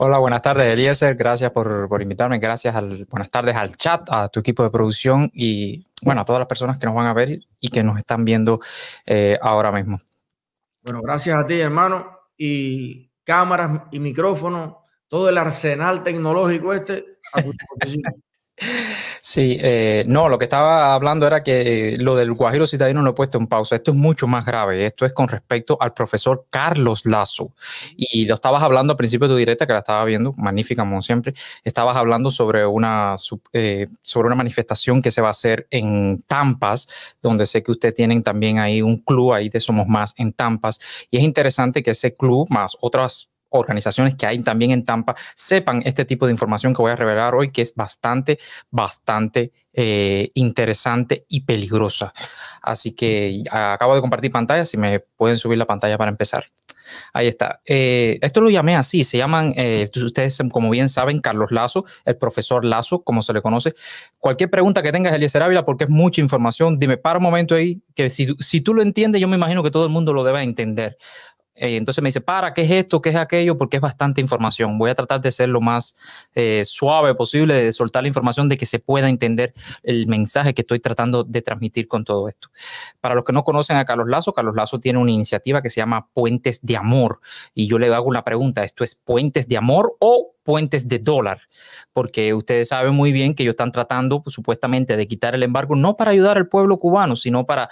Hola, buenas tardes, Eliezer. Gracias por, por invitarme. Gracias al, buenas tardes al chat, a tu equipo de producción y bueno, a todas las personas que nos van a ver y que nos están viendo eh, ahora mismo. Bueno, gracias a ti, hermano. Y cámaras y micrófonos, todo el arsenal tecnológico este a tu Sí, eh, no, lo que estaba hablando era que lo del Guajiro citadino lo he puesto en pausa. Esto es mucho más grave. Esto es con respecto al profesor Carlos Lazo. Y lo estabas hablando al principio de tu directa, que la estaba viendo, magnífica como siempre. Estabas hablando sobre una, eh, sobre una manifestación que se va a hacer en Tampas, donde sé que ustedes tienen también ahí un club ahí de Somos Más en Tampas. Y es interesante que ese club, más otras organizaciones que hay también en Tampa sepan este tipo de información que voy a revelar hoy, que es bastante, bastante eh, interesante y peligrosa. Así que acabo de compartir pantalla, si me pueden subir la pantalla para empezar. Ahí está. Eh, esto lo llamé así, se llaman, eh, ustedes como bien saben, Carlos Lazo, el profesor Lazo, como se le conoce. Cualquier pregunta que tengas, Eliezer Ávila, porque es mucha información, dime para un momento ahí, que si, si tú lo entiendes, yo me imagino que todo el mundo lo debe entender. Eh, entonces me dice, para, ¿qué es esto? ¿Qué es aquello? Porque es bastante información. Voy a tratar de ser lo más eh, suave posible, de soltar la información, de que se pueda entender el mensaje que estoy tratando de transmitir con todo esto. Para los que no conocen a Carlos Lazo, Carlos Lazo tiene una iniciativa que se llama Puentes de Amor. Y yo le hago una pregunta, ¿esto es Puentes de Amor o puentes de dólar, porque ustedes saben muy bien que ellos están tratando pues, supuestamente de quitar el embargo, no para ayudar al pueblo cubano, sino para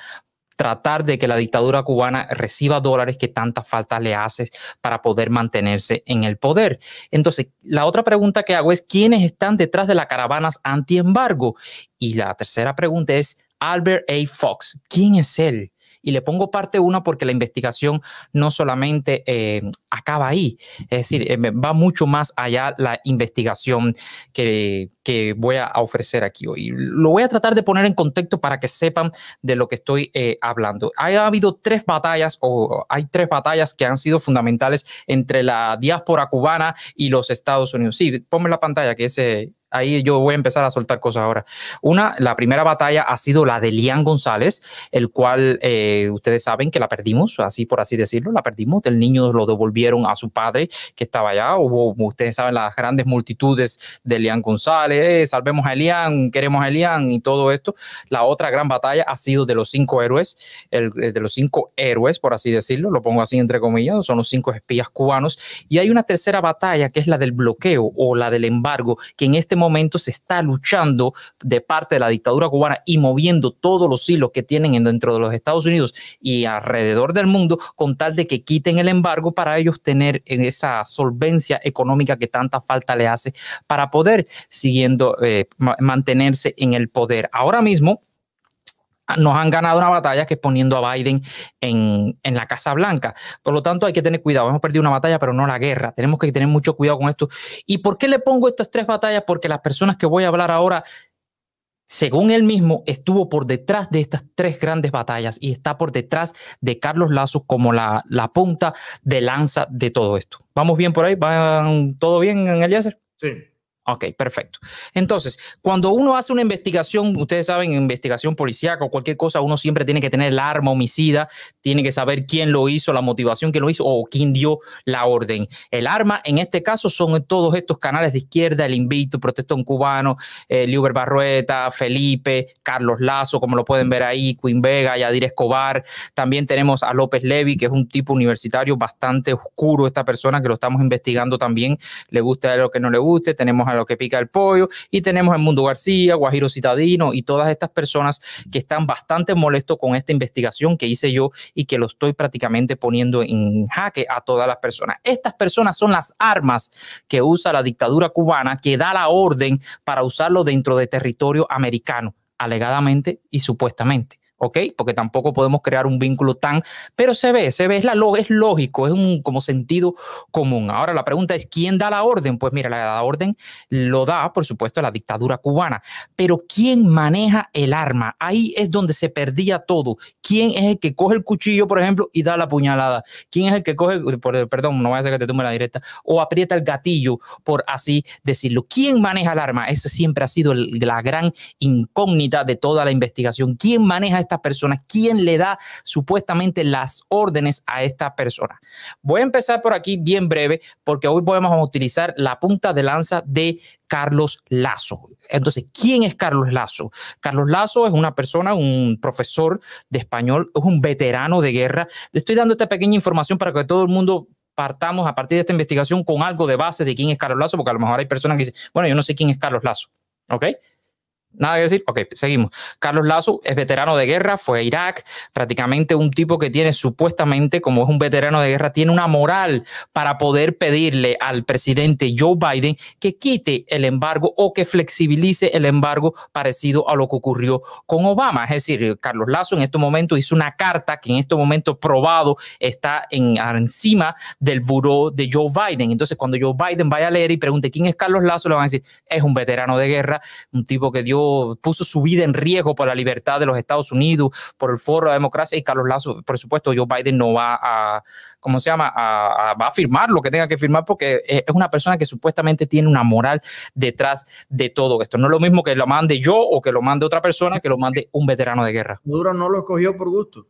tratar de que la dictadura cubana reciba dólares que tanta falta le hace para poder mantenerse en el poder. Entonces, la otra pregunta que hago es, ¿quiénes están detrás de las caravanas anti-embargo? Y la tercera pregunta es, Albert A. Fox, ¿quién es él? Y le pongo parte una porque la investigación no solamente eh, acaba ahí, es decir, eh, va mucho más allá la investigación que, que, voy a ofrecer aquí hoy. Lo voy a tratar de poner en contexto para que sepan de lo que estoy eh, hablando. Ha habido tres batallas o hay tres batallas que han sido fundamentales entre la diáspora cubana y los Estados Unidos. Sí, ponme la pantalla que ese ahí yo voy a empezar a soltar cosas ahora. Una, la primera batalla ha sido la de Lian González, el cual eh, ustedes saben que la perdimos, así por así decirlo, la perdimos. El niño lo devolvieron a su padre que estaba allá. Hubo, ustedes saben, las grandes multitudes de Lian González, eh, salvemos a Elian, queremos a Elian y todo esto. La otra gran batalla ha sido de los cinco héroes, el, eh, de los cinco héroes, por así decirlo, lo pongo así entre comillas, son los cinco espías cubanos. Y hay una tercera batalla que es la del bloqueo o la del embargo, que en este momento se está luchando de parte de la dictadura cubana y moviendo todos los hilos que tienen dentro de los Estados Unidos y alrededor del mundo con tal de que quiten el embargo para ellos tener esa solvencia económica que tanta falta le hace para poder siguiendo eh, mantenerse en el poder. Ahora mismo, nos han ganado una batalla que es poniendo a Biden en, en, la Casa Blanca. Por lo tanto, hay que tener cuidado. Hemos perdido una batalla, pero no la guerra. Tenemos que tener mucho cuidado con esto. ¿Y por qué le pongo estas tres batallas? Porque las personas que voy a hablar ahora, según él mismo, estuvo por detrás de estas tres grandes batallas y está por detrás de Carlos Lazo como la, la punta de lanza de todo esto. ¿Vamos bien por ahí? ¿Van todo bien en el? Sí. Ok, perfecto. Entonces, cuando uno hace una investigación, ustedes saben, investigación policíaca o cualquier cosa, uno siempre tiene que tener el arma homicida, tiene que saber quién lo hizo, la motivación que lo hizo o quién dio la orden. El arma, en este caso, son todos estos canales de izquierda, el Invito, Protestón Cubano, eh, Liuber Barrueta, Felipe, Carlos Lazo, como lo pueden ver ahí, Queen Vega, Yadir Escobar. También tenemos a López Levy, que es un tipo universitario bastante oscuro, esta persona que lo estamos investigando también, le gusta lo que no le guste. Tenemos a lo que pica el pollo, y tenemos a Mundo García, Guajiro Citadino y todas estas personas que están bastante molestos con esta investigación que hice yo y que lo estoy prácticamente poniendo en jaque a todas las personas. Estas personas son las armas que usa la dictadura cubana que da la orden para usarlo dentro de territorio americano, alegadamente y supuestamente. ¿Ok? Porque tampoco podemos crear un vínculo tan, pero se ve, se ve, es, la, es lógico, es un como sentido común. Ahora la pregunta es, ¿quién da la orden? Pues mira, la orden lo da, por supuesto, la dictadura cubana, pero ¿quién maneja el arma? Ahí es donde se perdía todo. ¿Quién es el que coge el cuchillo, por ejemplo, y da la puñalada? ¿Quién es el que coge, perdón, no voy a hacer que te tumbe la directa, o aprieta el gatillo, por así decirlo? ¿Quién maneja el arma? Esa siempre ha sido la gran incógnita de toda la investigación. ¿Quién maneja esta persona? ¿Quién le da supuestamente las órdenes a esta persona? Voy a empezar por aquí bien breve porque hoy podemos utilizar la punta de lanza de Carlos Lazo. Entonces, ¿quién es Carlos Lazo? Carlos Lazo es una persona, un profesor de español, es un veterano de guerra. Le estoy dando esta pequeña información para que todo el mundo partamos a partir de esta investigación con algo de base de quién es Carlos Lazo, porque a lo mejor hay personas que dicen, bueno, yo no sé quién es Carlos Lazo. ¿Ok? Nada que decir. Ok, seguimos. Carlos Lazo es veterano de guerra, fue a Irak, prácticamente un tipo que tiene supuestamente, como es un veterano de guerra, tiene una moral para poder pedirle al presidente Joe Biden que quite el embargo o que flexibilice el embargo parecido a lo que ocurrió con Obama. Es decir, Carlos Lazo en este momento hizo una carta que en este momento probado está en, encima del buró de Joe Biden. Entonces, cuando Joe Biden vaya a leer y pregunte quién es Carlos Lazo, le van a decir, es un veterano de guerra, un tipo que dio puso su vida en riesgo por la libertad de los Estados Unidos, por el foro de la democracia y Carlos Lazo, por supuesto, Joe Biden no va a, ¿cómo se llama? Va a firmar lo que tenga que firmar porque es una persona que supuestamente tiene una moral detrás de todo esto. No es lo mismo que lo mande yo o que lo mande otra persona, que lo mande un veterano de guerra. Maduro no lo escogió por gusto,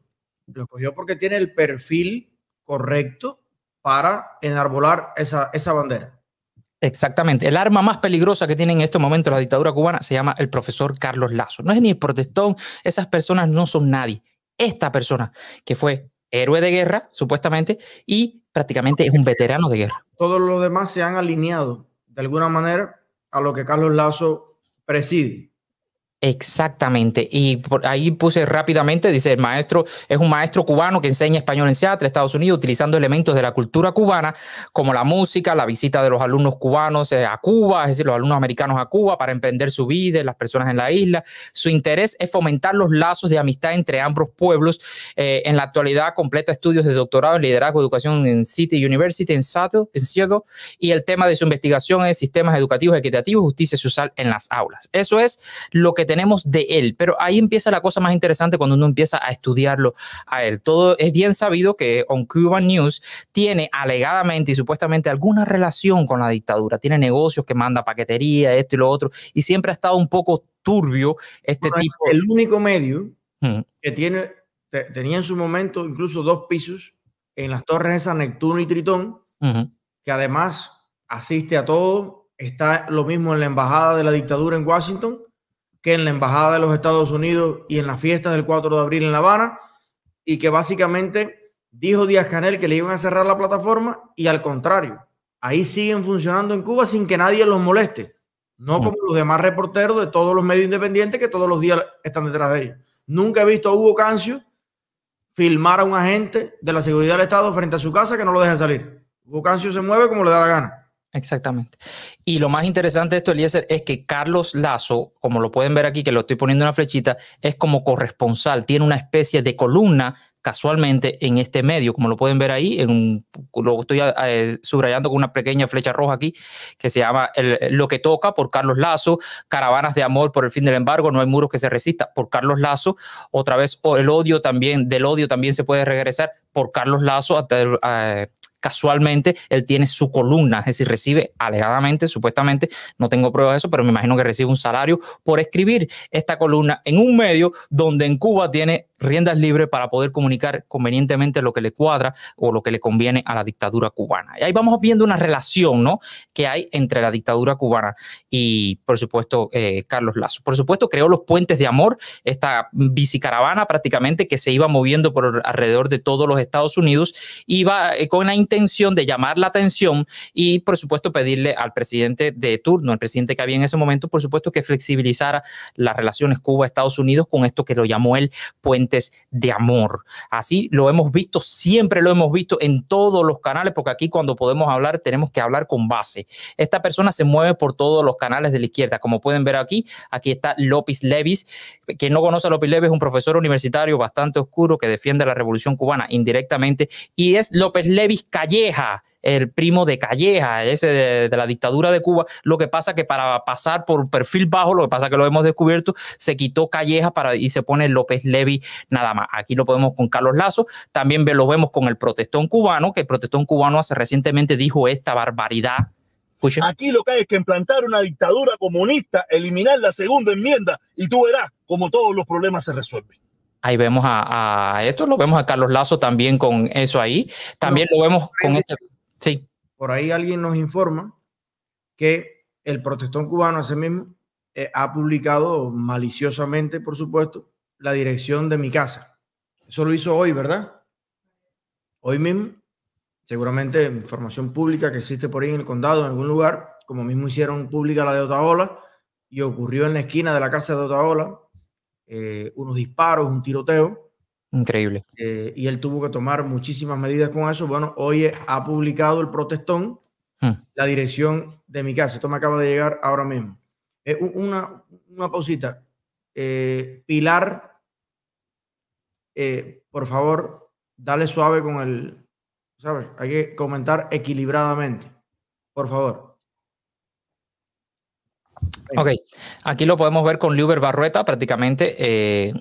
lo escogió porque tiene el perfil correcto para enarbolar esa bandera. Exactamente. El arma más peligrosa que tiene en este momento la dictadura cubana se llama el profesor Carlos Lazo. No es ni protestón, esas personas no son nadie. Esta persona que fue héroe de guerra, supuestamente, y prácticamente es un veterano de guerra. Todos los demás se han alineado de alguna manera a lo que Carlos Lazo preside. Exactamente. Y ahí puse rápidamente, dice, el maestro es un maestro cubano que enseña español en Seattle, Estados Unidos, utilizando elementos de la cultura cubana, como la música, la visita de los alumnos cubanos eh, a Cuba, es decir, los alumnos americanos a Cuba, para emprender su vida, las personas en la isla. Su interés es fomentar los lazos de amistad entre ambos pueblos. Eh, en la actualidad completa estudios de doctorado en liderazgo y educación en City University en Seattle, en Seattle, y el tema de su investigación es sistemas educativos equitativos, justicia social en las aulas. Eso es lo que tenemos de él, pero ahí empieza la cosa más interesante cuando uno empieza a estudiarlo a él. Todo es bien sabido que On Cuban News tiene alegadamente y supuestamente alguna relación con la dictadura, tiene negocios que manda paquetería, esto y lo otro, y siempre ha estado un poco turbio este tipo. el único medio hmm. que tiene, tenía en su momento incluso dos pisos en las torres esas Neptuno y Tritón, que además asiste a todo, está lo mismo en la embajada de la dictadura en Washington, que en la Embajada de los Estados Unidos y en las fiestas del 4 de abril en La Habana, y que básicamente dijo Díaz Canel que le iban a cerrar la plataforma y al contrario, ahí siguen funcionando en Cuba sin que nadie los moleste, no como los demás reporteros de todos los medios independientes que todos los días están detrás de ellos. Nunca he visto a Hugo Cancio filmar a un agente de la seguridad del Estado frente a su casa que no lo deja salir. Hugo Cancio se mueve como le da la gana. Exactamente. Y lo más interesante de esto, Eliezer, es que Carlos Lazo, como lo pueden ver aquí, que lo estoy poniendo en una flechita, es como corresponsal, tiene una especie de columna casualmente en este medio, como lo pueden ver ahí, en lo estoy eh, subrayando con una pequeña flecha roja aquí, que se llama Lo que toca por Carlos Lazo, Caravanas de amor por el fin del embargo, no hay muros que se resista por Carlos Lazo, otra vez el odio también, del odio también se puede regresar por Carlos Lazo, hasta casualmente él tiene su columna, es decir, recibe alegadamente, supuestamente, no tengo pruebas de eso, pero me imagino que recibe un salario por escribir esta columna en un medio donde en Cuba tiene riendas libres para poder comunicar convenientemente lo que le cuadra o lo que le conviene a la dictadura cubana. Y ahí vamos viendo una relación ¿no? que hay entre la dictadura cubana y, por supuesto, eh, Carlos Lazo. Por supuesto, creó los puentes de amor, esta bicicaravana prácticamente que se iba moviendo por alrededor de todos los Estados Unidos, iba eh, con la intención de llamar la atención y, por supuesto, pedirle al presidente de turno, al presidente que había en ese momento, por supuesto, que flexibilizara las relaciones Cuba-Estados Unidos con esto que lo llamó él puente de amor. Así lo hemos visto, siempre lo hemos visto en todos los canales, porque aquí cuando podemos hablar tenemos que hablar con base. Esta persona se mueve por todos los canales de la izquierda, como pueden ver aquí. Aquí está López Levis. Quien no conoce a López Levis es un profesor universitario bastante oscuro que defiende la revolución cubana indirectamente y es López Levis Calleja el primo de Calleja, ese de, la dictadura de Cuba. Lo que pasa que para pasar por perfil bajo, lo que pasa que lo hemos descubierto, se quitó Calleja para, y se pone López Levi nada más. Aquí lo podemos con Carlos Lazo, también lo vemos con el protestón cubano, que el protestón cubano hace recientemente dijo esta barbaridad. Aquí lo que hay es que implantar una dictadura comunista, eliminar la segunda enmienda y tú verás cómo todos los problemas se resuelven. Ahí vemos a, esto, lo vemos a Carlos Lazo también con eso ahí. También lo vemos con este. Sí. Por ahí alguien nos informa que el protestón cubano, ese mismo, eh, ha publicado maliciosamente, por supuesto, la dirección de mi casa. Eso lo hizo hoy, ¿verdad? Hoy mismo. Seguramente información pública que existe por ahí en el condado, en algún lugar, como mismo hicieron pública la de Otaola, y ocurrió en la esquina de la casa de Otaola, eh, unos disparos, un tiroteo. Increíble. Eh, y él tuvo que tomar muchísimas medidas con eso. Bueno, hoy ha publicado el protestón hmm. la dirección de mi casa. Esto me acaba de llegar ahora mismo. Eh, una, una pausita. Pilar, por favor, dale suave con el, ¿sabes? Hay que comentar equilibradamente. Por favor. Ok, aquí lo podemos ver con Liuber Barrueta, prácticamente eh,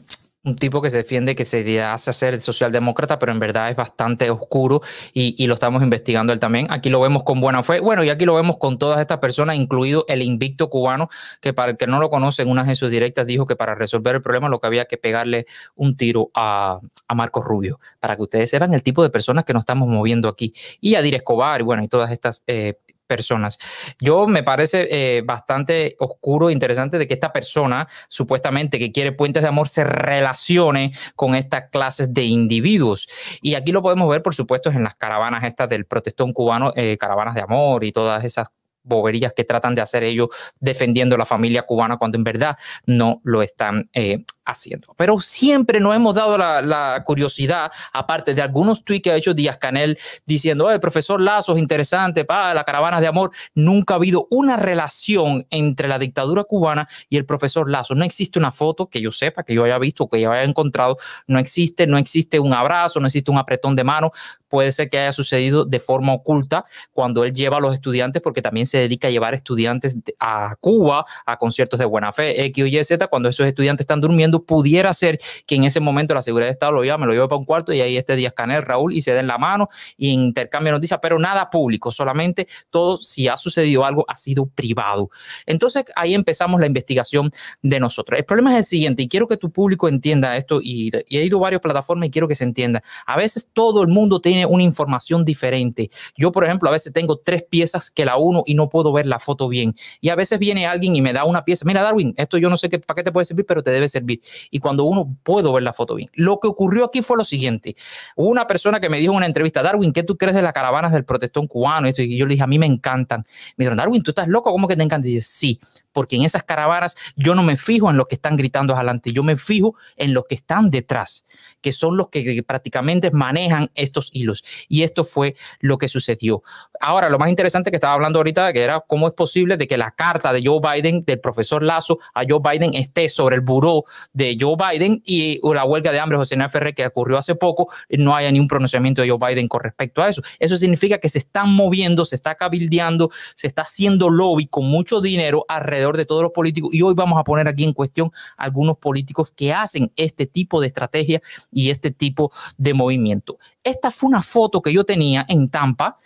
un tipo que se defiende que se hace hacer socialdemócrata, pero en verdad es bastante oscuro y, lo estamos investigando él también. Aquí lo vemos con buena fe. Bueno, y aquí lo vemos con todas estas personas, incluido el invicto cubano, que para el que no lo conoce, en una de sus directas dijo que para resolver el problema lo que había que pegarle un tiro a, a Marcos Rubio, para que ustedes sepan el tipo de personas que nos estamos moviendo aquí. Y a Dir Escobar, y bueno, y todas estas eh, personas. Yo me parece eh, bastante oscuro e interesante de que esta persona, supuestamente que quiere puentes de amor, se relacione con estas clases de individuos. Y aquí lo podemos ver, por supuesto, en las caravanas estas del protestón cubano, eh, caravanas de amor y todas esas boberías que tratan de hacer ellos defendiendo la familia cubana cuando en verdad no lo están eh, haciendo. Pero siempre nos hemos dado la, curiosidad, aparte de algunos tweets que ha hecho Díaz Canel diciendo, el profesor Lazo es interesante, para la caravana de amor. Nunca ha habido una relación entre la dictadura cubana y el profesor Lazo. No existe una foto que yo sepa, que yo haya visto, que yo haya encontrado. No existe, no existe un abrazo, no existe un apretón de mano. Puede ser que haya sucedido de forma oculta cuando él lleva a los estudiantes, porque también se dedica a llevar estudiantes a Cuba a conciertos de buena fe, X, Y, Z, cuando esos estudiantes están durmiendo pudiera ser que en ese momento la seguridad de Estado lo llame, lo lleve para un cuarto y ahí esté Díaz Canel, Raúl, y se den la mano y intercambio noticias, pero nada público, solamente todo, si ha sucedido algo, ha sido privado. Entonces ahí empezamos la investigación de nosotros. El problema es el siguiente, y quiero que tu público entienda esto, y, he ido a varias plataformas y quiero que se entienda. A veces todo el mundo tiene una información diferente. Yo, por ejemplo, a veces tengo tres piezas que la uno y no puedo ver la foto bien. Y a veces viene alguien y me da una pieza. Mira, Darwin, esto yo no sé qué, para qué te puede servir, pero te debe servir y cuando uno puede ver la foto bien. Lo que ocurrió aquí fue lo siguiente. Hubo una persona que me dijo en una entrevista, Darwin, ¿qué tú crees de las caravanas del protestón cubano? Y yo le dije, a mí me encantan. Me dijeron, Darwin, ¿tú estás loco? ¿Cómo que te encantan? Y dije, sí, porque en esas caravanas yo no me fijo en los que están gritando adelante, yo me fijo en los que están detrás, que son los que prácticamente manejan estos hilos. Y esto fue lo que sucedió. Ahora, lo más interesante que estaba hablando ahorita, que era cómo es posible de que la carta de Joe Biden, del profesor Lazo a Joe Biden, esté sobre el buró de Joe Biden y la huelga de hambre José Ferrer que ocurrió hace poco, no haya ni un pronunciamiento de Joe Biden con respecto a eso. Eso significa que se están moviendo, se está cabildeando, se está haciendo lobby con mucho dinero alrededor de todos los políticos y hoy vamos a poner aquí en cuestión algunos políticos que hacen este tipo de estrategia y este tipo de movimiento. Esta fue una foto que yo tenía en Tampa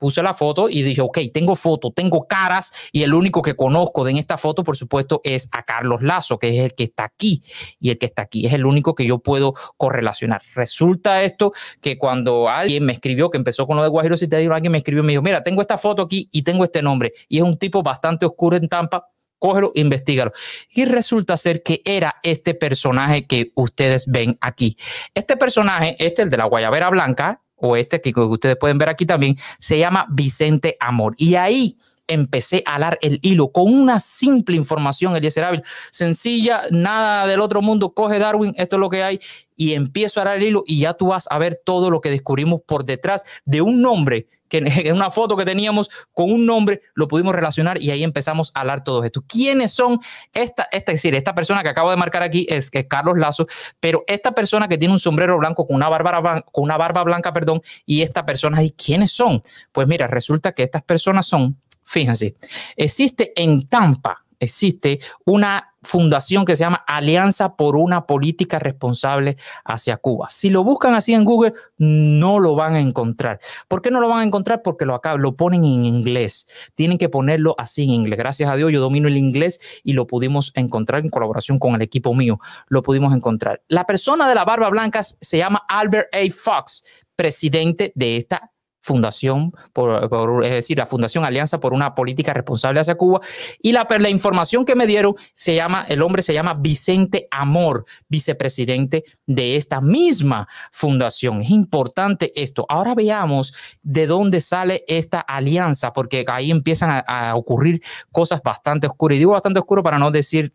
puse la foto y dije, ok, tengo foto, tengo caras y el único que conozco de en esta foto, por supuesto, es a Carlos Lazo, que es el que está aquí y el que está aquí es el único que yo puedo correlacionar. Resulta esto que cuando alguien me escribió, que empezó con lo de Guajiro digo alguien me escribió y me dijo, mira, tengo esta foto aquí y tengo este nombre y es un tipo bastante oscuro en Tampa, cógelo, investigalo. Y resulta ser que era este personaje que ustedes ven aquí. Este personaje, este, el de la Guayabera Blanca, o este que ustedes pueden ver aquí también, se llama Vicente Amor. Y ahí empecé a alar el hilo con una simple información, Eliezer Ávila, sencilla, nada del otro mundo, coge Darwin, esto es lo que hay, y empiezo a alar el hilo y ya tú vas a ver todo lo que descubrimos por detrás de un nombre que en una foto que teníamos con un nombre lo pudimos relacionar y ahí empezamos a hablar todo esto. ¿Quiénes son esta, esta, es decir, esta persona que acabo de marcar aquí es, es Carlos Lazo, pero esta persona que tiene un sombrero blanco con una barba, con una barba blanca, perdón, y esta persona, ¿y quiénes son? Pues mira, resulta que estas personas son, fíjense, existe en Tampa existe una fundación que se llama Alianza por una Política Responsable hacia Cuba. Si lo buscan así en Google, no lo van a encontrar. ¿Por qué no lo van a encontrar? Porque lo acá lo ponen en inglés. Tienen que ponerlo así en inglés. Gracias a Dios yo domino el inglés y lo pudimos encontrar en colaboración con el equipo mío. Lo pudimos encontrar. La persona de la barba blanca se llama Albert A. Fox, presidente de esta fundación, por, es decir, la Fundación Alianza por una política responsable hacia Cuba. Y la, la información que me dieron se llama, el hombre se llama Vicente Amor, vicepresidente de esta misma fundación. Es importante esto. Ahora veamos de dónde sale esta alianza, porque ahí empiezan a, a ocurrir cosas bastante oscuras. Y digo bastante oscuro para no decir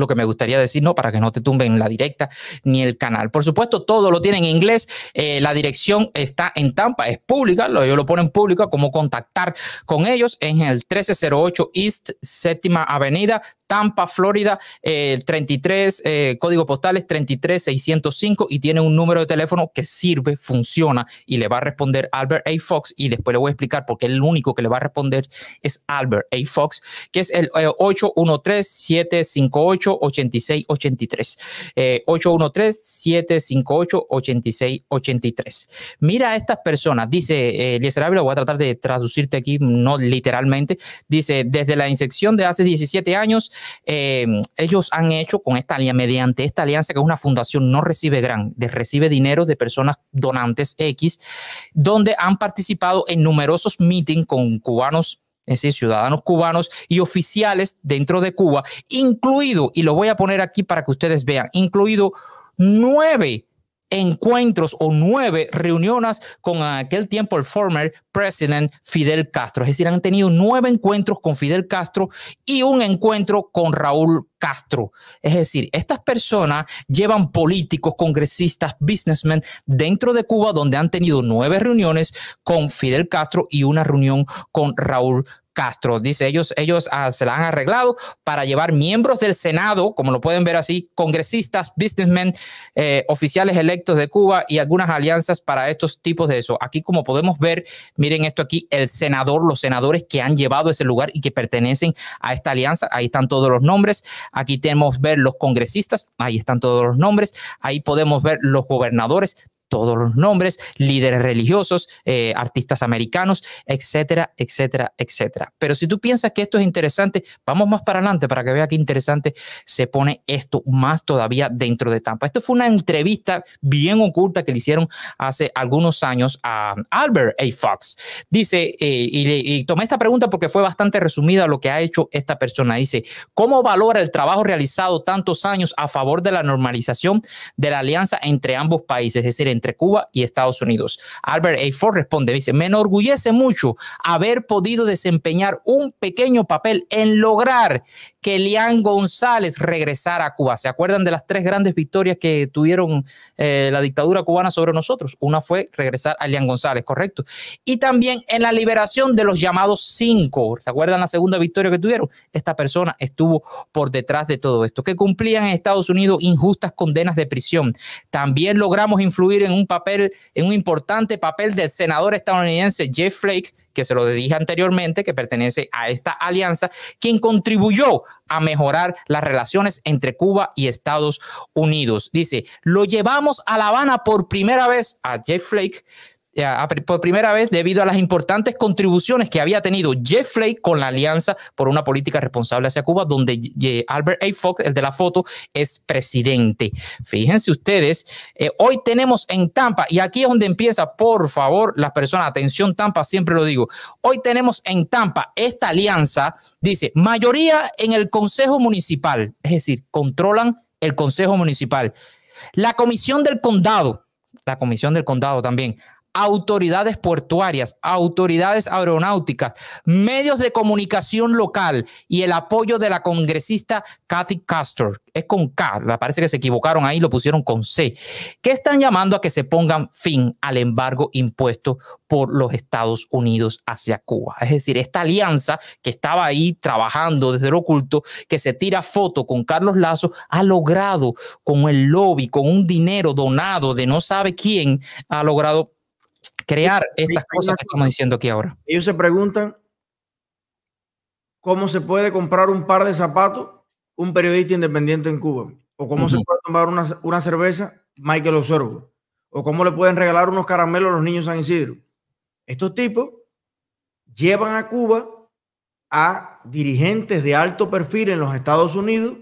lo que me gustaría decir, ¿no? Para que no te tumben la directa ni el canal. Por supuesto, todo lo tienen en inglés. Eh, la dirección está en Tampa, es pública, lo, ellos lo ponen pública, cómo contactar con ellos en el 1308 East Séptima Avenida, Tampa, Florida, el 33, eh, código postal es 33605 y tiene un número de teléfono que sirve, funciona y le va a responder Albert A. Fox y después le voy a explicar porque el único que le va a responder es Albert A. Fox, que es el 813-758-8683. Eh, 813-758-8683. Eh, Mira a estas personas, dice eh, lo voy a tratar de traducirte aquí, no literalmente, dice, desde la insección de hace 17 años, eh, ellos han hecho con esta alianza, mediante esta alianza, que es una fundación, no recibe gran, recibe dinero de personas donantes X, donde han participado en numerosos meetings con cubanos es decir, ciudadanos cubanos y oficiales dentro de Cuba, incluido, y lo voy a poner aquí para que ustedes vean, incluido nueve encuentros o nueve reuniones con aquel tiempo el former president Fidel Castro. Es decir, han tenido nueve encuentros con Fidel Castro y un encuentro con Raúl Castro. Es decir, estas personas llevan políticos, congresistas, businessmen dentro de Cuba donde han tenido nueve reuniones con Fidel Castro y una reunión con Raúl Castro. Dice, ellos, ellos ah, se la han arreglado para llevar miembros del Senado, como lo pueden ver así, congresistas, businessmen, eh, oficiales electos de Cuba y algunas alianzas para estos tipos de eso. Aquí, como podemos ver, miren esto aquí, el senador, los senadores que han llevado ese lugar y que pertenecen a esta alianza. Ahí están todos los nombres. Aquí tenemos ver los congresistas, ahí están todos los nombres. Ahí podemos ver los gobernadores, todos los nombres, líderes religiosos, eh, artistas americanos, etcétera, etcétera, etcétera. Pero si tú piensas que esto es interesante, vamos más para adelante para que vea qué interesante se pone esto más todavía dentro de Tampa. Esto fue una entrevista bien oculta que le hicieron hace algunos años a Albert A. Fox. Dice, eh, y, y tomé esta pregunta porque fue bastante resumida lo que ha hecho esta persona. Dice, ¿cómo valora el trabajo realizado tantos años a favor de la normalización de la alianza entre ambos países? Es decir, entre Cuba y Estados Unidos. Albert A. Ford responde, dice, me enorgullece mucho haber podido desempeñar un pequeño papel en lograr que Elian González regresara a Cuba. ¿Se acuerdan de las tres grandes victorias que tuvieron eh, la dictadura cubana sobre nosotros? Una fue regresar a Elian González, correcto. Y también en la liberación de los llamados cinco. ¿Se acuerdan la segunda victoria que tuvieron? Esta persona estuvo por detrás de todo esto, que cumplían en Estados Unidos injustas condenas de prisión. También logramos influir en un papel, en un importante papel del senador estadounidense Jeff Flake, que se lo dije anteriormente, que pertenece a esta alianza, quien contribuyó a mejorar las relaciones entre Cuba y Estados Unidos. Dice, lo llevamos a La Habana por primera vez a Jeff Flake por primera vez debido a las importantes contribuciones que había tenido Jeff Flake con la Alianza por una política responsable hacia Cuba, donde Albert A. Fox, el de la foto, es presidente. Fíjense ustedes, eh, hoy tenemos en Tampa, y aquí es donde empieza, por favor, las personas, atención Tampa, siempre lo digo, hoy tenemos en Tampa esta alianza, dice, mayoría en el Consejo Municipal, es decir, controlan el Consejo Municipal. La Comisión del Condado, la Comisión del Condado también, autoridades portuarias, autoridades aeronáuticas, medios de comunicación local y el apoyo de la congresista Kathy Castor. Es con K, parece que se equivocaron ahí, lo pusieron con C, que están llamando a que se pongan fin al embargo impuesto por los Estados Unidos hacia Cuba. Es decir, esta alianza que estaba ahí trabajando desde lo oculto, que se tira foto con Carlos Lazo, ha logrado con el lobby, con un dinero donado de no sabe quién, ha logrado crear estas cosas que estamos diciendo aquí ahora. Ellos se preguntan cómo se puede comprar un par de zapatos un periodista independiente en Cuba, o cómo se puede tomar una, una cerveza Michael Osorbo, o cómo le pueden regalar unos caramelos a los niños San Isidro. Estos tipos llevan a Cuba a dirigentes de alto perfil en los Estados Unidos,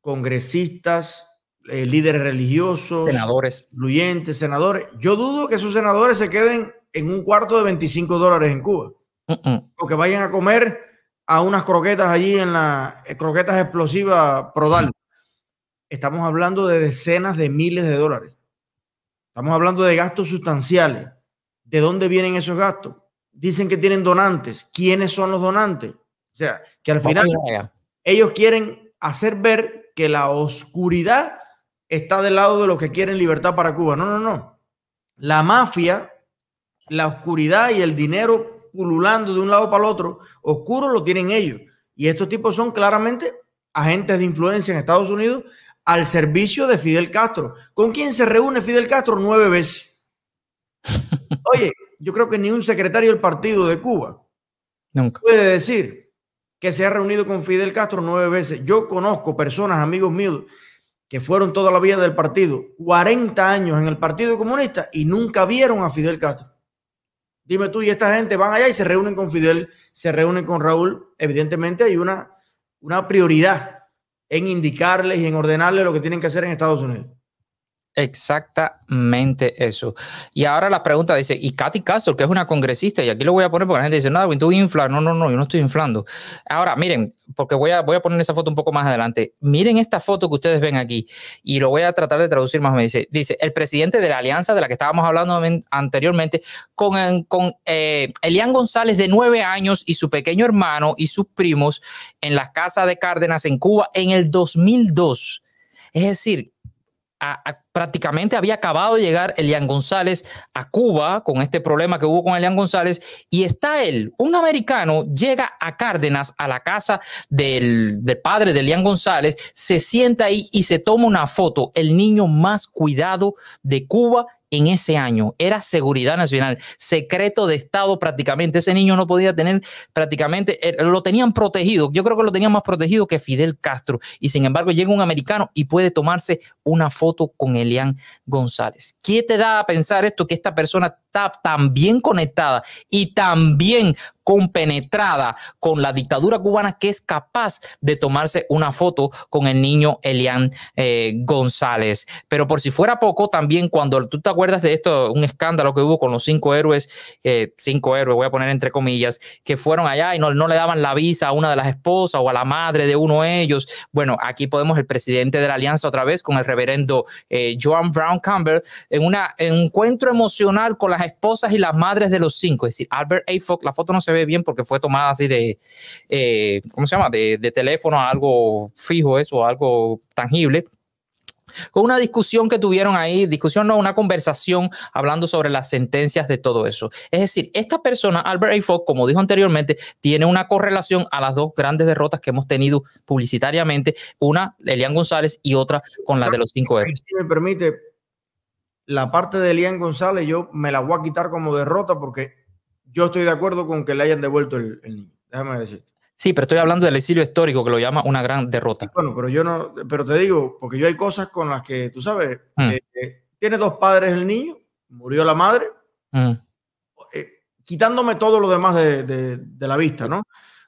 congresistas, eh, líderes religiosos, senadores, influyentes, senadores. Yo dudo que esos senadores se queden en un cuarto de 25 dólares en Cuba, o que vayan a comer a unas croquetas allí en la eh, croquetas explosivas Prodal. Estamos hablando de decenas de miles de dólares. Estamos hablando de gastos sustanciales. ¿De dónde vienen esos gastos? Dicen que tienen donantes. ¿Quiénes son los donantes? O sea, que al final ellos quieren hacer ver que la oscuridad está del lado de los que quieren libertad para Cuba. No, no, no. La mafia, la oscuridad y el dinero pululando de un lado para el otro, oscuro lo tienen ellos. Y estos tipos son claramente agentes de influencia en Estados Unidos al servicio de Fidel Castro. ¿Con quién se reúne Fidel Castro nueve veces? Oye, yo creo que ni un secretario del partido de Cuba Nunca. puede decir que se ha reunido con Fidel Castro nueve veces. Yo conozco personas, amigos míos, que fueron toda la vida del partido, 40 años en el Partido Comunista y nunca vieron a Fidel Castro. Dime tú, y esta gente van allá y se reúnen con Fidel, se reúnen con Raúl. Evidentemente hay una, una prioridad en indicarles y en ordenarles lo que tienen que hacer en Estados Unidos. Exactamente eso. Y ahora la pregunta dice, y Katy Castro, que es una congresista, y aquí lo voy a poner porque la gente dice, no, tú inflas. No, no, no, yo no estoy inflando. Ahora, miren, porque voy a, voy a poner esa foto un poco más adelante. Miren esta foto que ustedes ven aquí, y lo voy a tratar de traducir más o menos. Dice, dice el presidente de la alianza de la que estábamos hablando anteriormente, con, con eh, Elian González de nueve años y su pequeño hermano y sus primos en la casa de Cárdenas en Cuba en el 2002. Es decir, prácticamente había acabado de llegar Elian González a Cuba con este problema que hubo con Elian González y está él, un americano, llega a Cárdenas, a la casa del, del padre de Elian González, se sienta ahí y se toma una foto, el niño más cuidado de Cuba en ese año. Era seguridad nacional, secreto de Estado prácticamente. Ese niño no podía tener prácticamente, eh, lo tenían protegido. Yo creo que lo tenían más protegido que Fidel Castro. Y sin embargo llega un americano y puede tomarse una foto con Elian González. ¿Qué te da a pensar esto? Que esta persona está tan bien conectada y tan bien compenetrada con la dictadura cubana que es capaz de tomarse una foto con el niño Elian eh, González. Pero por si fuera poco, también cuando tú te acuerdas de esto, un escándalo que hubo con los cinco héroes, eh, cinco héroes, voy a poner entre comillas, que fueron allá y no, le daban la visa a una de las esposas o a la madre de uno de ellos. Bueno, aquí podemos el presidente de la alianza otra vez con el reverendo eh, Joan Brown Campbell en un encuentro emocional con las esposas y las madres de los cinco. Es decir, Albert A. Fox, la foto no se ve bien porque fue tomada así de, eh, ¿cómo se llama? De, teléfono a algo fijo, eso, algo tangible con una discusión que tuvieron ahí, discusión no, una conversación hablando sobre las sentencias de todo eso. Es decir, esta persona, Albert A. Fox, como dijo anteriormente, tiene una correlación a las dos grandes derrotas que hemos tenido publicitariamente, una, Elian González, y otra con la de los cinco R. Si me permite, la parte de Elian González yo me la voy a quitar como derrota porque yo estoy de acuerdo con que le hayan devuelto el, niño. Déjame decirte. Sí, pero estoy hablando del exilio histórico que lo llama una gran derrota. bueno, pero yo no, pero te digo, porque yo hay cosas con las que, tú sabes, mm. eh, eh, tiene dos padres el niño, murió la madre, mm. eh, quitándome todo lo demás de, la vista, ¿no?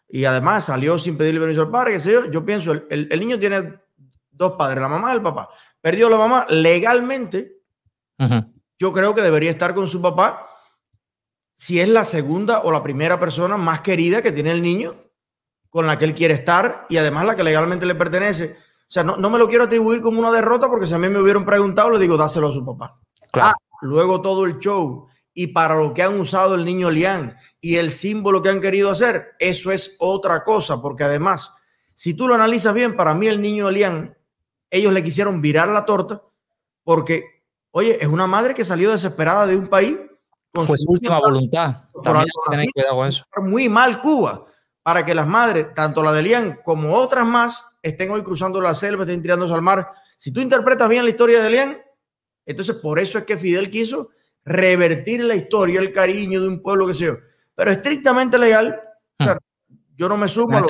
Y además salió sin pedirle permiso al padre, qué sé yo. Yo pienso, el, niño tiene dos padres, la mamá y el papá. Perdió la mamá legalmente. Yo creo que debería estar con su papá si es la segunda o la primera persona más querida que tiene el niño con la que él quiere estar y además la que legalmente le pertenece. O sea, no, me lo quiero atribuir como una derrota porque si a mí me hubieran preguntado, le digo, dáselo a su papá. Ah, luego todo el show y para lo que han usado el niño Lian y el símbolo que han querido hacer, eso es otra cosa, porque además, si tú lo analizas bien, para mí el niño Lian, ellos le quisieron virar la torta porque, oye, es una madre que salió desesperada de un país fue su última voluntad. Muy mal Cuba para que las madres, tanto la de Lian como otras más, estén hoy cruzando la selva, estén tirándose al mar. Si tú interpretas bien la historia de Lian, entonces por eso es que Fidel quiso revertir la historia, el cariño de un pueblo que sea. Pero estrictamente legal, yo no me sumo a los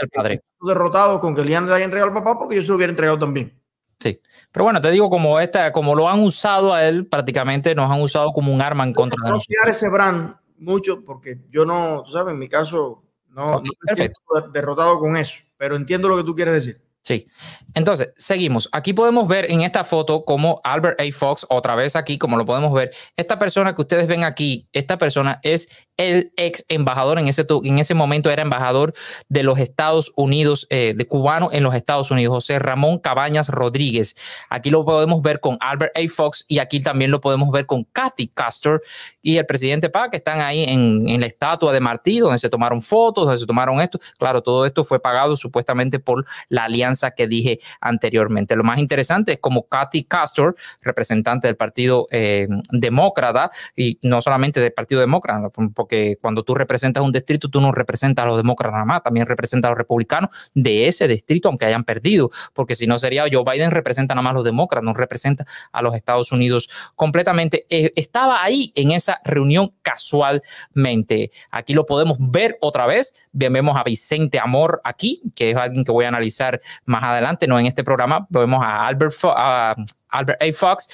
derrotados con que le haya entregado al papá porque yo se lo hubiera entregado también. Sí, pero bueno, te digo, como esta, como lo han usado a él, prácticamente nos han usado como un arma en contra de nosotros. No ese brand mucho porque yo no, tú sabes, en mi caso no, no me siento derrotado con eso, pero entiendo lo que tú quieres decir. Sí. Entonces, seguimos. Aquí podemos ver en esta foto como Albert A. Fox, otra vez aquí, como lo podemos ver, esta persona que ustedes ven aquí, esta persona es el ex embajador en ese, en ese momento, era embajador de los Estados Unidos, eh, de cubano en los Estados Unidos, José Ramón Cabañas Rodríguez. Aquí lo podemos ver con Albert A. Fox y aquí también lo podemos ver con Kathy Castor y el presidente Paz, que están ahí en, en la estatua de Martí, donde se tomaron fotos, donde se tomaron esto. Claro, todo esto fue pagado supuestamente por la alianza que dije anteriormente. Lo más interesante es como Kathy Castor, representante del Partido eh, Demócrata, y no solamente del Partido Demócrata, porque cuando tú representas un distrito, tú no representas a los demócratas nada más, también representas a los republicanos de ese distrito, aunque hayan perdido, porque si no sería Joe Biden representa nada más a los demócratas, no representa a los Estados Unidos completamente. Eh, estaba ahí en esa reunión casualmente. Aquí lo podemos ver otra vez. Vemos a Vicente Amor aquí, que es alguien que voy a analizar más adelante, no en este programa, vemos a Albert, a Albert A. Fox,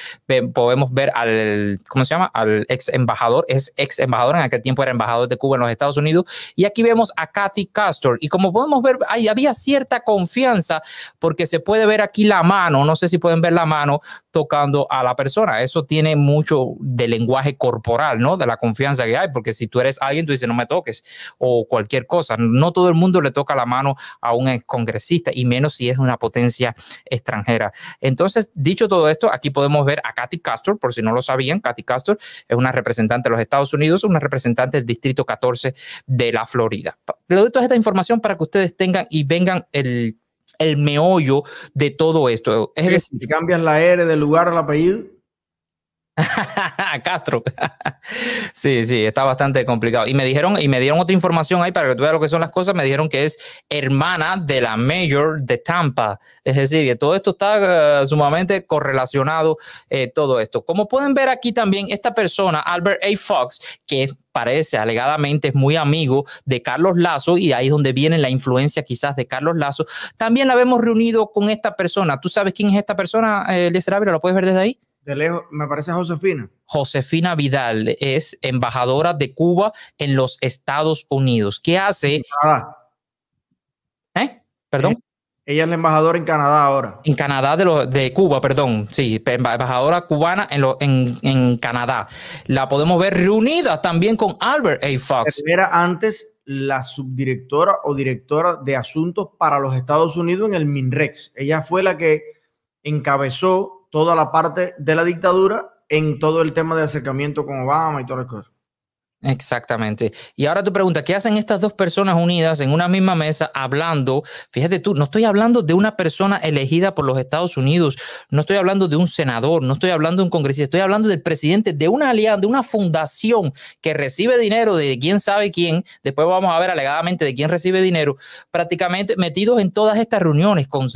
podemos ver al, ¿cómo se llama? Al ex embajador, es ex embajador, en aquel tiempo era embajador de Cuba en los Estados Unidos, y aquí vemos a Kathy Castor, y como podemos ver, ahí había cierta confianza, porque se puede ver aquí la mano, no sé si pueden ver la mano tocando a la persona, eso tiene mucho de lenguaje corporal, ¿no? De la confianza que hay, porque si tú eres alguien, tú dices, no me toques, o cualquier cosa, no todo el mundo le toca la mano a un ex congresista, y menos si es una potencia extranjera. Entonces, dicho todo esto, aquí podemos ver a Kathy Castor, por si no lo sabían, Kathy Castor es una representante de los Estados Unidos, una representante del Distrito 14 de la Florida. Le doy toda esta información para que ustedes tengan y vengan el, el meollo de todo esto. Es decir, si cambian la R del lugar al apellido. Castro. sí, sí, está bastante complicado. Y me dijeron, y me dieron otra información ahí para que tú veas lo que son las cosas. Me dijeron que es hermana de la mayor de Tampa. Es decir, que todo esto está eh, sumamente correlacionado, eh, todo esto. Como pueden ver aquí también, esta persona, Albert A. Fox, que parece alegadamente es muy amigo de Carlos Lazo y ahí es donde viene la influencia quizás de Carlos Lazo. También la vemos reunido con esta persona. ¿Tú sabes quién es esta persona, eh, ¿Lo puedes ver desde ahí? De lejos, me parece Josefina. Josefina Vidal es embajadora de Cuba en los Estados Unidos. ¿Qué hace? ¿Eh? Perdón. Ella es la embajadora en Canadá ahora. En Canadá de, de Cuba, perdón. Sí, embajadora cubana en, lo, en, en, Canadá. La podemos ver reunida también con Albert A. Fox. Era antes la subdirectora o directora de asuntos para los Estados Unidos en el MINREX. Ella fue la que encabezó toda la parte de la dictadura en todo el tema de acercamiento con Obama y todas las cosas. Exactamente. Y ahora tu pregunta, ¿qué hacen estas dos personas unidas en una misma mesa hablando? Fíjate tú, no estoy hablando de una persona elegida por los Estados Unidos, no estoy hablando de un senador, no estoy hablando de un congresista, estoy hablando del presidente de una alianza, de una fundación que recibe dinero de quién sabe quién, después vamos a ver alegadamente de quién recibe dinero, prácticamente metidos en todas estas reuniones con,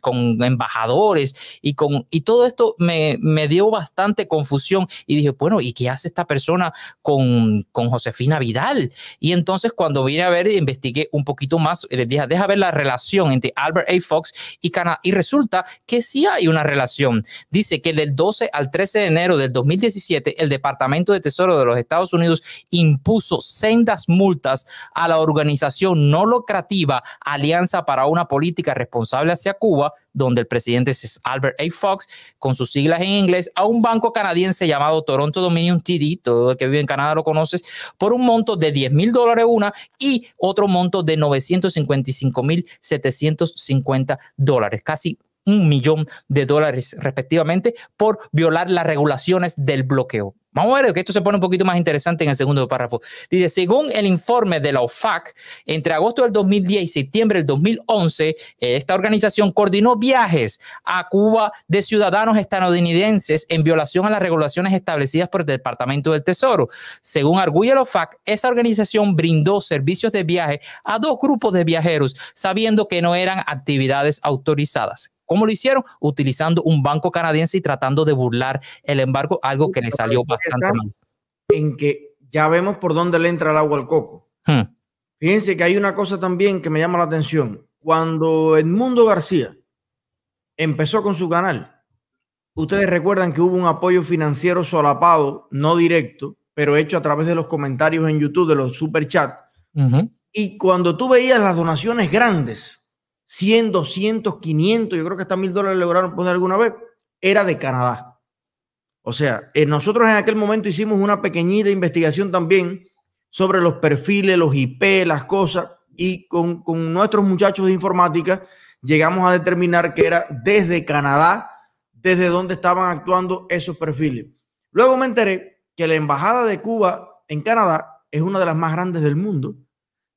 con embajadores y con y todo esto me, me dio bastante confusión y dije, bueno, ¿y qué hace esta persona con con Josefina Vidal. Y entonces cuando vine a ver, investigué un poquito más, les dije, deja ver la relación entre Albert A. Fox y Canadá. Y resulta que sí hay una relación. Dice que del 12 al 13 de enero del 2017, el Departamento de Tesoro de los Estados Unidos impuso sendas multas a la organización no lucrativa Alianza para una Política Responsable hacia Cuba, donde el presidente es Albert A. Fox, con sus siglas en inglés, a un banco canadiense llamado Toronto Dominion TD, todo el que vive en Canadá lo conoce, por un monto de 10 mil dólares una y otro monto de 955 mil 750 dólares, casi un millón de dólares respectivamente por violar las regulaciones del bloqueo. Vamos a ver que esto se pone un poquito más interesante en el segundo párrafo. Dice, según el informe de la OFAC, entre agosto del 2010 y septiembre del 2011, esta organización coordinó viajes a Cuba de ciudadanos estadounidenses en violación a las regulaciones establecidas por el Departamento del Tesoro. Según arguye la OFAC, esa organización brindó servicios de viaje a dos grupos de viajeros, sabiendo que no eran actividades autorizadas. ¿Cómo lo hicieron? Utilizando un banco canadiense y tratando de burlar el embargo, algo que le salió bastante mal. En que ya vemos por dónde le entra el agua al coco. Hmm. Fíjense que hay una cosa también que me llama la atención. Cuando Edmundo García empezó con su canal, ustedes recuerdan que hubo un apoyo financiero solapado, no directo, pero hecho a través de los comentarios en YouTube, de los super chat. Y cuando tú veías las donaciones grandes, 100, 200, 500, yo creo que hasta mil dólares lograron poner alguna vez, era de Canadá. O sea, eh, nosotros en aquel momento hicimos una pequeñita investigación también sobre los perfiles, los IP, las cosas, y con, con nuestros muchachos de informática llegamos a determinar que era desde Canadá, desde donde estaban actuando esos perfiles. Luego me enteré que la Embajada de Cuba en Canadá es una de las más grandes del mundo,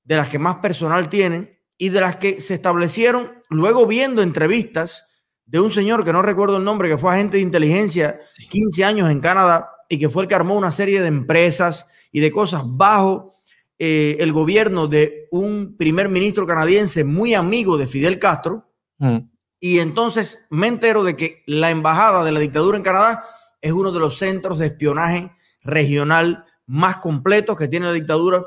de las que más personal tienen y de las que se establecieron luego viendo entrevistas de un señor que no recuerdo el nombre, que fue agente de inteligencia 15 años en Canadá y que fue el que armó una serie de empresas y de cosas bajo eh, el gobierno de un primer ministro canadiense muy amigo de Fidel Castro. Mm. Y entonces me entero de que la embajada de la dictadura en Canadá es uno de los centros de espionaje regional más completos que tiene la dictadura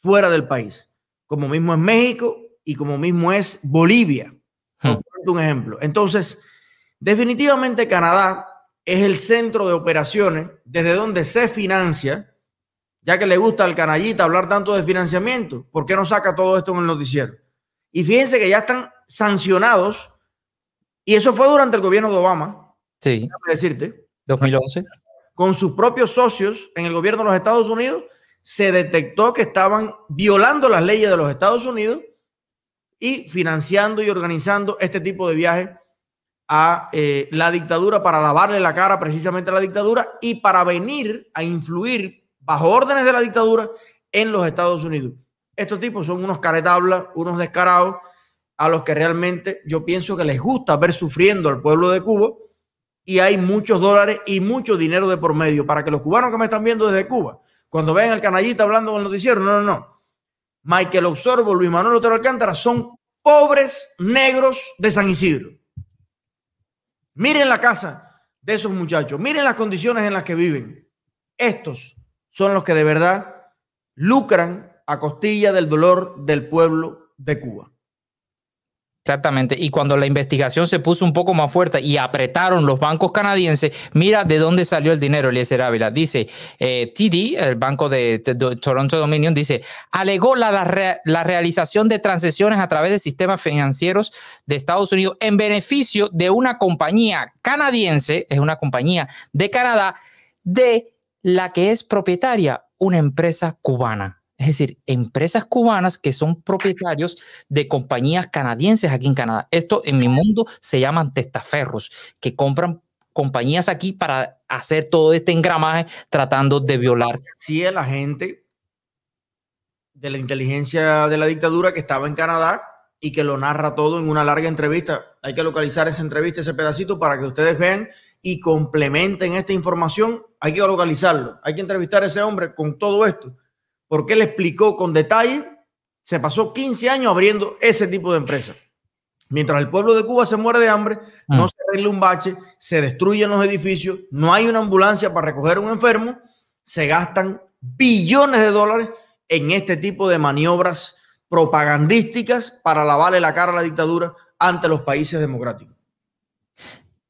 fuera del país, como mismo es México y como mismo es Bolivia. Hmm. Un ejemplo. Entonces, definitivamente Canadá es el centro de operaciones desde donde se financia, ya que le gusta al canallita hablar tanto de financiamiento, ¿por qué no saca todo esto en el noticiero? Y fíjense que ya están sancionados, y eso fue durante el gobierno de Obama. Sí. decirte. 2011 con sus propios socios en el gobierno de los Estados Unidos, se detectó que estaban violando las leyes de los Estados Unidos y financiando y organizando este tipo de viajes a eh, la dictadura para lavarle la cara precisamente a la dictadura y para venir a influir bajo órdenes de la dictadura en los Estados Unidos. Estos tipos son unos caretablas, unos descarados, a los que realmente yo pienso que les gusta ver sufriendo al pueblo de Cuba y hay muchos dólares y mucho dinero de por medio. Para que los cubanos que me están viendo desde Cuba, cuando vean al canallita hablando con el noticiero, no, no, no. Michael Osorbo, Luis Manuel Otero Alcántara son pobres negros de San Isidro. Miren la casa de esos muchachos, miren las condiciones en las que viven. Estos son los que de verdad lucran a costilla del dolor del pueblo de Cuba. Exactamente. Y cuando la investigación se puso un poco más fuerte y apretaron los bancos canadienses, mira de dónde salió el dinero, Eliezer Ávila. Dice, eh, TD, el banco de, Toronto Dominion, dice, alegó la, la, realización de transacciones a través de sistemas financieros de Estados Unidos en beneficio de una compañía canadiense, es una compañía de Canadá, de la que es propietaria una empresa cubana. Es decir, empresas cubanas que son propietarios de compañías canadienses aquí en Canadá. Esto en mi mundo se llaman testaferros, que compran compañías aquí para hacer todo este engramaje tratando de violar. Sí, el agente de la inteligencia de la dictadura que estaba en Canadá y que lo narra todo en una larga entrevista. Hay que localizar esa entrevista, ese pedacito, para que ustedes vean y complementen esta información. Hay que localizarlo. Hay que entrevistar a ese hombre con todo esto porque él explicó con detalle, se pasó 15 años abriendo ese tipo de empresas. Mientras el pueblo de Cuba se muere de hambre, mm. no se arregla un bache, se destruyen los edificios, no hay una ambulancia para recoger a un enfermo, se gastan billones de dólares en este tipo de maniobras propagandísticas para lavarle la cara a la dictadura ante los países democráticos.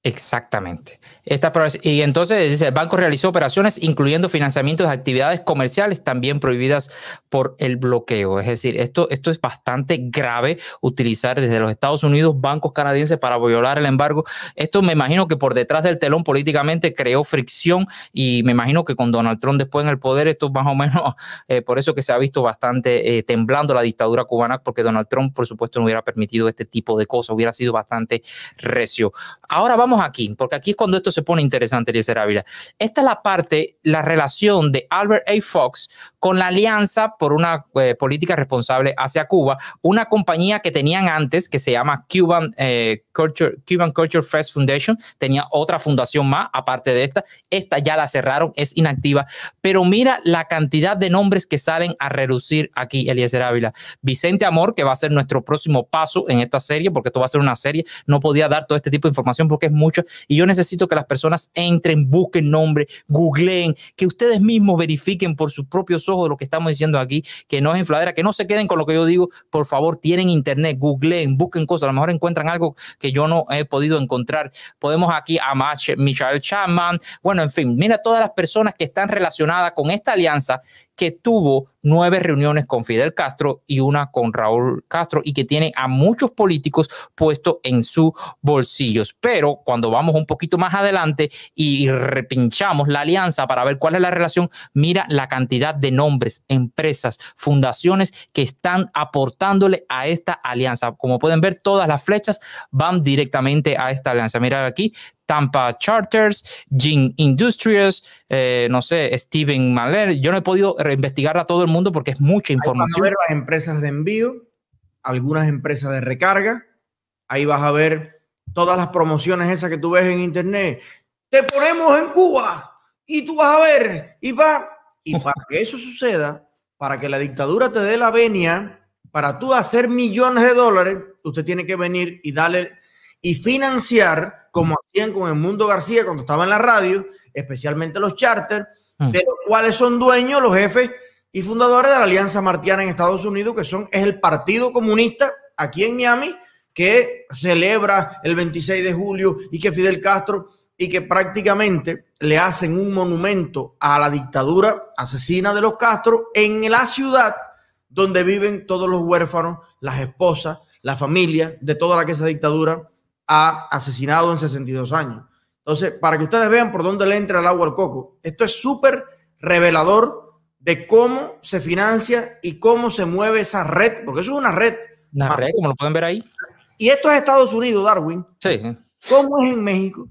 Exactamente. Esta, y entonces dice, el banco realizó operaciones incluyendo financiamiento de actividades comerciales también prohibidas por el bloqueo. Es decir, esto, esto es bastante grave utilizar desde los Estados Unidos bancos canadienses para violar el embargo. Esto me imagino que por detrás del telón políticamente creó fricción y me imagino que con Donald Trump después en el poder, esto es más o menos eh, por eso que se ha visto bastante eh, temblando la dictadura cubana, porque Donald Trump, por supuesto, no hubiera permitido este tipo de cosas, hubiera sido bastante recio. Ahora vamos aquí, porque aquí es cuando esto se pone interesante, Eliezer Ávila. Esta es la parte, la relación de Albert A. Fox con la Alianza por una eh, política responsable hacia Cuba, una compañía que tenían antes que se llama Cuban, eh, Culture, Cuban Culture Fest Foundation, tenía otra fundación más aparte de esta, esta ya la cerraron, es inactiva, pero mira la cantidad de nombres que salen a reducir aquí, Eliezer Ávila. Vicente Amor, que va a ser nuestro próximo paso en esta serie, porque esto va a ser una serie, no podía dar todo este tipo de información porque es muchas y yo necesito que las personas entren, busquen nombre, googleen, que ustedes mismos verifiquen por sus propios ojos lo que estamos diciendo aquí, que no es infladera, que no se queden con lo que yo digo, por favor, tienen internet, googleen, busquen cosas, a lo mejor encuentran algo que yo no he podido encontrar. Podemos aquí a Michael Chapman, bueno, en fin, mira todas las personas que están relacionadas con esta alianza que tuvo nueve reuniones con Fidel Castro y una con Raúl Castro y que tiene a muchos políticos puestos en sus bolsillos. Pero cuando vamos un poquito más adelante y repinchamos la alianza para ver cuál es la relación, mira la cantidad de nombres, empresas, fundaciones que están aportándole a esta alianza. Como pueden ver, todas las flechas van directamente a esta alianza. Mira aquí, Tampa Charters, Gene Industries, eh, no sé, Steven Mahler. Yo no he podido investigar a todo el mundo porque es mucha información. Ahí vas a ver las empresas de envío, algunas empresas de recarga. Ahí vas a ver todas las promociones esas que tú ves en internet. Te ponemos en Cuba y tú vas a ver y va. Y para que eso suceda, para que la dictadura te dé la venia, para tú hacer millones de dólares, usted tiene que venir y darle y financiar, como hacían con el Mundo García cuando estaba en la radio, especialmente los charters, mm. de los cuales son dueños los jefes y fundadores de la Alianza Martiana en Estados Unidos, que son, es el Partido Comunista aquí en Miami, que celebra el 26 de julio y que Fidel Castro y que prácticamente le hacen un monumento a la dictadura asesina de los Castro en la ciudad donde viven todos los huérfanos, las esposas, la familia de toda la que esa dictadura ha asesinado en 62 años. Entonces, para que ustedes vean por dónde le entra el agua al coco, esto es súper revelador de cómo se financia y cómo se mueve esa red, porque eso es una red. Una red, como lo pueden ver ahí. Y esto es Estados Unidos, Darwin. Sí. ¿Cómo es en México?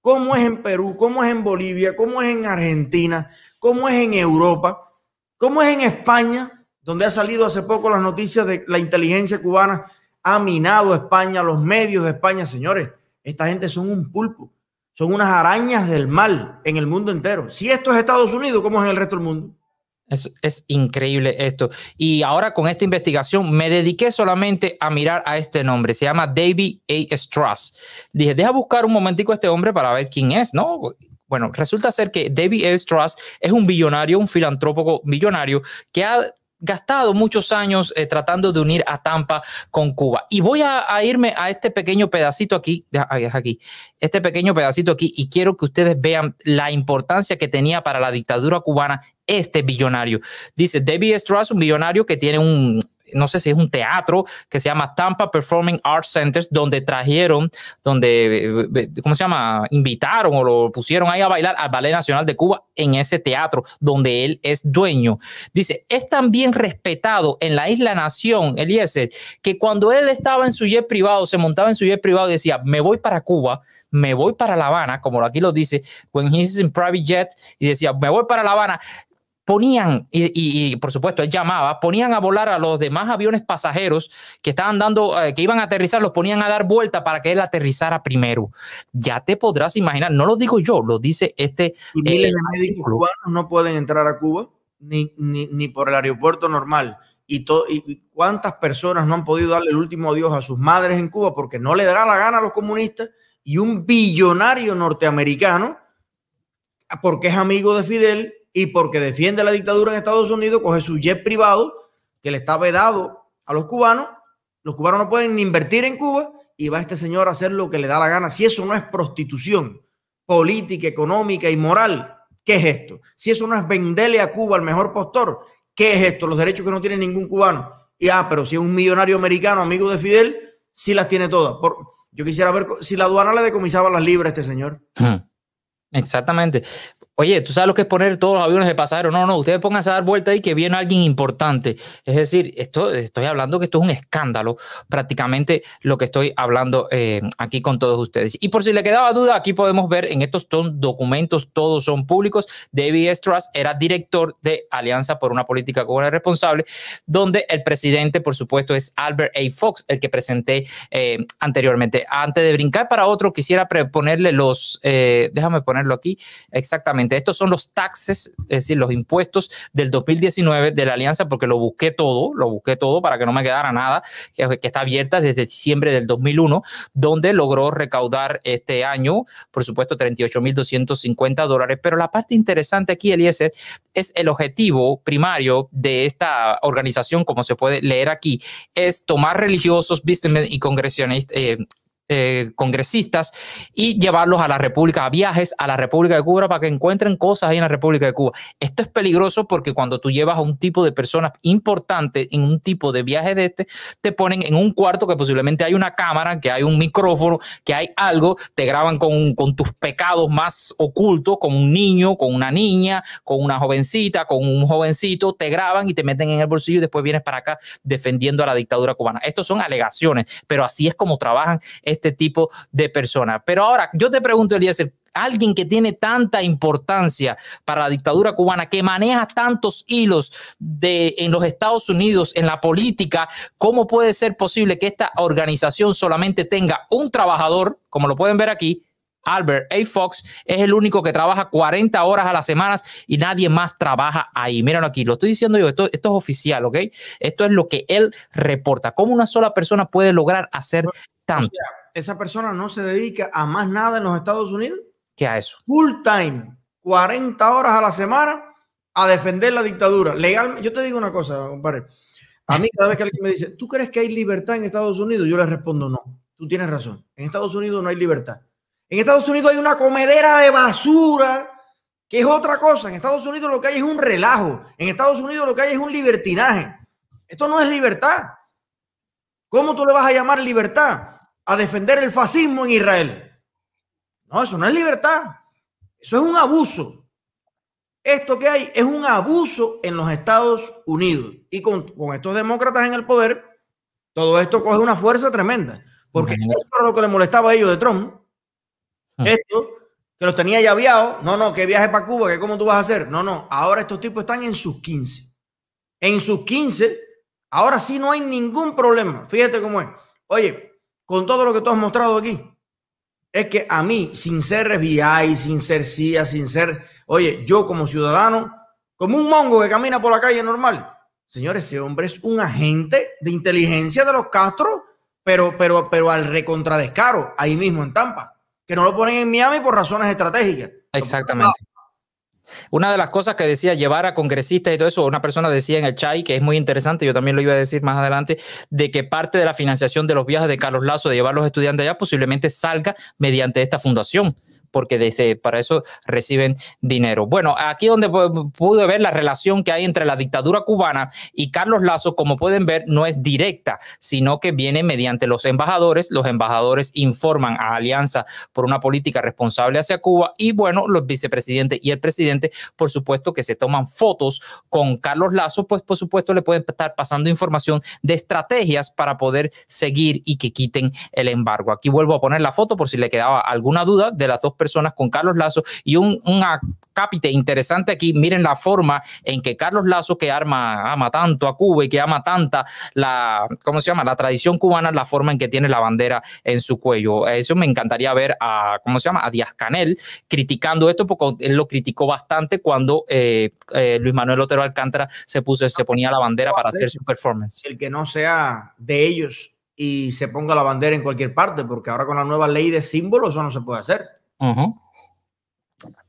¿Cómo es en Perú? ¿Cómo es en Bolivia? ¿Cómo es en Argentina? ¿Cómo es en Europa? ¿Cómo es en España? Donde ha salido hace poco las noticias de la inteligencia cubana ha minado España, los medios de España, señores. Esta gente son un pulpo, son unas arañas del mal en el mundo entero. Si esto es Estados Unidos, ¿cómo es en el resto del mundo? Es, es, increíble esto. Y ahora con esta investigación me dediqué solamente a mirar a este nombre. Se llama David A. Strass. Dije, deja buscar un momentico a este hombre para ver quién es, ¿no? Bueno, resulta ser que David A. Strass es un billonario, un filantrópico billonario que ha gastado muchos años eh, tratando de unir a Tampa con Cuba. Y voy a, irme a este pequeño pedacito aquí, aquí, este pequeño pedacito aquí, y quiero que ustedes vean la importancia que tenía para la dictadura cubana este billonario. Dice David Strauss, un billonario que tiene un, no sé si es un teatro que se llama Tampa Performing Arts Centers, donde trajeron, donde, eh, eh, ¿cómo se llama? Invitaron o lo pusieron ahí a bailar al Ballet Nacional de Cuba en ese teatro donde él es dueño. Dice, es tan bien respetado en la isla Nación, Eliezer, que cuando él estaba en su jet privado, se montaba en su jet privado y decía, me voy para Cuba, me voy para La Habana, como aquí lo dice, when he's in private jet, y decía, me voy para La Habana, ponían, y, por supuesto él llamaba, ponían a volar a los demás aviones pasajeros que estaban dando, eh, que iban a aterrizar, los ponían a dar vuelta para que él aterrizara primero. Ya te podrás imaginar, no lo digo yo, lo dice este... miles de eh, médicos cubanos no pueden entrar a Cuba ni, ni, por el aeropuerto normal. Y, y cuántas personas no han podido darle el último adiós a sus madres en Cuba porque no le da la gana a los comunistas y un billonario norteamericano, porque es amigo de Fidel, y porque defiende la dictadura en Estados Unidos, coge su jet privado que le está vedado a los cubanos. Los cubanos no pueden ni invertir en Cuba y va este señor a hacer lo que le da la gana. Si eso no es prostitución política, económica y moral, ¿qué es esto? Si eso no es venderle a Cuba al mejor postor, ¿qué es esto? Los derechos que no tiene ningún cubano. Y ah, pero si es un millonario americano, amigo de Fidel, sí las tiene todas. Por, yo quisiera ver si la aduana le decomisaba las libras a este señor. Hmm. Exactamente. Oye, ¿tú sabes lo que es poner todos los aviones de pasajeros? No, no, ustedes pónganse a dar vuelta ahí que viene alguien importante. Es decir, esto, estoy hablando que esto es un escándalo, prácticamente lo que estoy hablando eh, aquí con todos ustedes. Y por si le quedaba duda, aquí podemos ver en estos documentos, todos son públicos. David Strass era director de Alianza por una Política Cubana Responsable, donde el presidente, por supuesto, es Albert A. Fox, el que presenté eh, anteriormente. Antes de brincar para otro, quisiera ponerle los, eh, déjame ponerlo aquí exactamente Estos son los taxes, es decir, los impuestos del 2019 de la alianza, porque lo busqué todo, lo busqué todo para que no me quedara nada, que, está abierta desde diciembre del 2001, donde logró recaudar este año, por supuesto, 38.250 dólares. Pero la parte interesante aquí, Eliezer, es el objetivo primario de esta organización, como se puede leer aquí, es tomar religiosos, businessmen y congresionistas. Eh, eh, congresistas y llevarlos a la República, a viajes a la República de Cuba para que encuentren cosas ahí en la República de Cuba. Esto es peligroso porque cuando tú llevas a un tipo de personas importante en un tipo de viaje de este, te ponen en un cuarto que posiblemente hay una cámara, que hay un micrófono, que hay algo, te graban con, con tus pecados más ocultos, con un niño, con una niña, con una jovencita, con un jovencito, te graban y te meten en el bolsillo y después vienes para acá defendiendo a la dictadura cubana. Estos son alegaciones, pero así es como trabajan este tipo de personas. Pero ahora, yo te pregunto, Elías, alguien que tiene tanta importancia para la dictadura cubana, que maneja tantos hilos de, en los Estados Unidos, en la política, ¿cómo puede ser posible que esta organización solamente tenga un trabajador, como lo pueden ver aquí, Albert A. Fox es el único que trabaja 40 horas a la semana y nadie más trabaja ahí. Míralo aquí, lo estoy diciendo yo, esto, esto es oficial, ¿ok? Esto es lo que él reporta. ¿Cómo una sola persona puede lograr hacer tanto? Esa persona no se dedica a más nada en los Estados Unidos. ¿Qué a eso? Full time, 40 horas a la semana a defender la dictadura. Legal, yo te digo una cosa, compadre. A mí cada vez que alguien me dice, ¿tú crees que hay libertad en Estados Unidos? Yo le respondo, no. Tú tienes razón. En Estados Unidos no hay libertad. En Estados Unidos hay una comedera de basura, que es otra cosa. En Estados Unidos lo que hay es un relajo. En Estados Unidos lo que hay es un libertinaje. Esto no es libertad. ¿Cómo tú le vas a llamar libertad? A defender el fascismo en Israel. No, eso no es libertad. Eso es un abuso. Esto que hay es un abuso en los Estados Unidos. Y con, estos demócratas en el poder, todo esto coge una fuerza tremenda. Porque eso era lo que le molestaba a ellos de Trump. Ah. Esto, que los tenía llaveados. No, no, que viaje para Cuba, que cómo tú vas a hacer. No, no, ahora estos tipos están en sus 15. En sus 15, ahora sí no hay ningún problema. Fíjate cómo es. Oye, con todo lo que tú has mostrado aquí, es que a mí, sin ser FBI, sin ser CIA, sin ser, oye, yo como ciudadano, como un mongo que camina por la calle normal, señores, ese hombre es un agente de inteligencia de los Castro, pero, pero, pero al recontradescaro, ahí mismo en Tampa, que no lo ponen en Miami por razones estratégicas. Exactamente. Una de las cosas que decía llevar a congresistas y todo eso, una persona decía en el chat, que es muy interesante, yo también lo iba a decir más adelante, de que parte de la financiación de los viajes de Carlos Lazo, de llevar a los estudiantes allá, posiblemente salga mediante esta fundación porque desde, para eso reciben dinero. Bueno, aquí donde pude ver la relación que hay entre la dictadura cubana y Carlos Lazo, como pueden ver, no es directa, sino que viene mediante los embajadores. Los embajadores informan a Alianza por una política responsable hacia Cuba y bueno, los vicepresidentes y el presidente, por supuesto que se toman fotos con Carlos Lazo, pues por supuesto le pueden estar pasando información de estrategias para poder seguir y que quiten el embargo. Aquí vuelvo a poner la foto por si le quedaba alguna duda de las dos personas personas con Carlos Lazo y un, un cápite interesante aquí. Miren la forma en que Carlos Lazo, que arma, ama tanto a Cuba y que ama tanta la, ¿cómo se llama? La tradición cubana, la forma en que tiene la bandera en su cuello. Eso me encantaría ver a, ¿cómo se llama? A Díaz Canel criticando esto, porque él lo criticó bastante cuando eh, eh, Luis Manuel Otero Alcántara se puso, se ponía la bandera para hacer su performance. El que no sea de ellos y se ponga la bandera en cualquier parte, porque ahora con la nueva ley de símbolos eso no se puede hacer.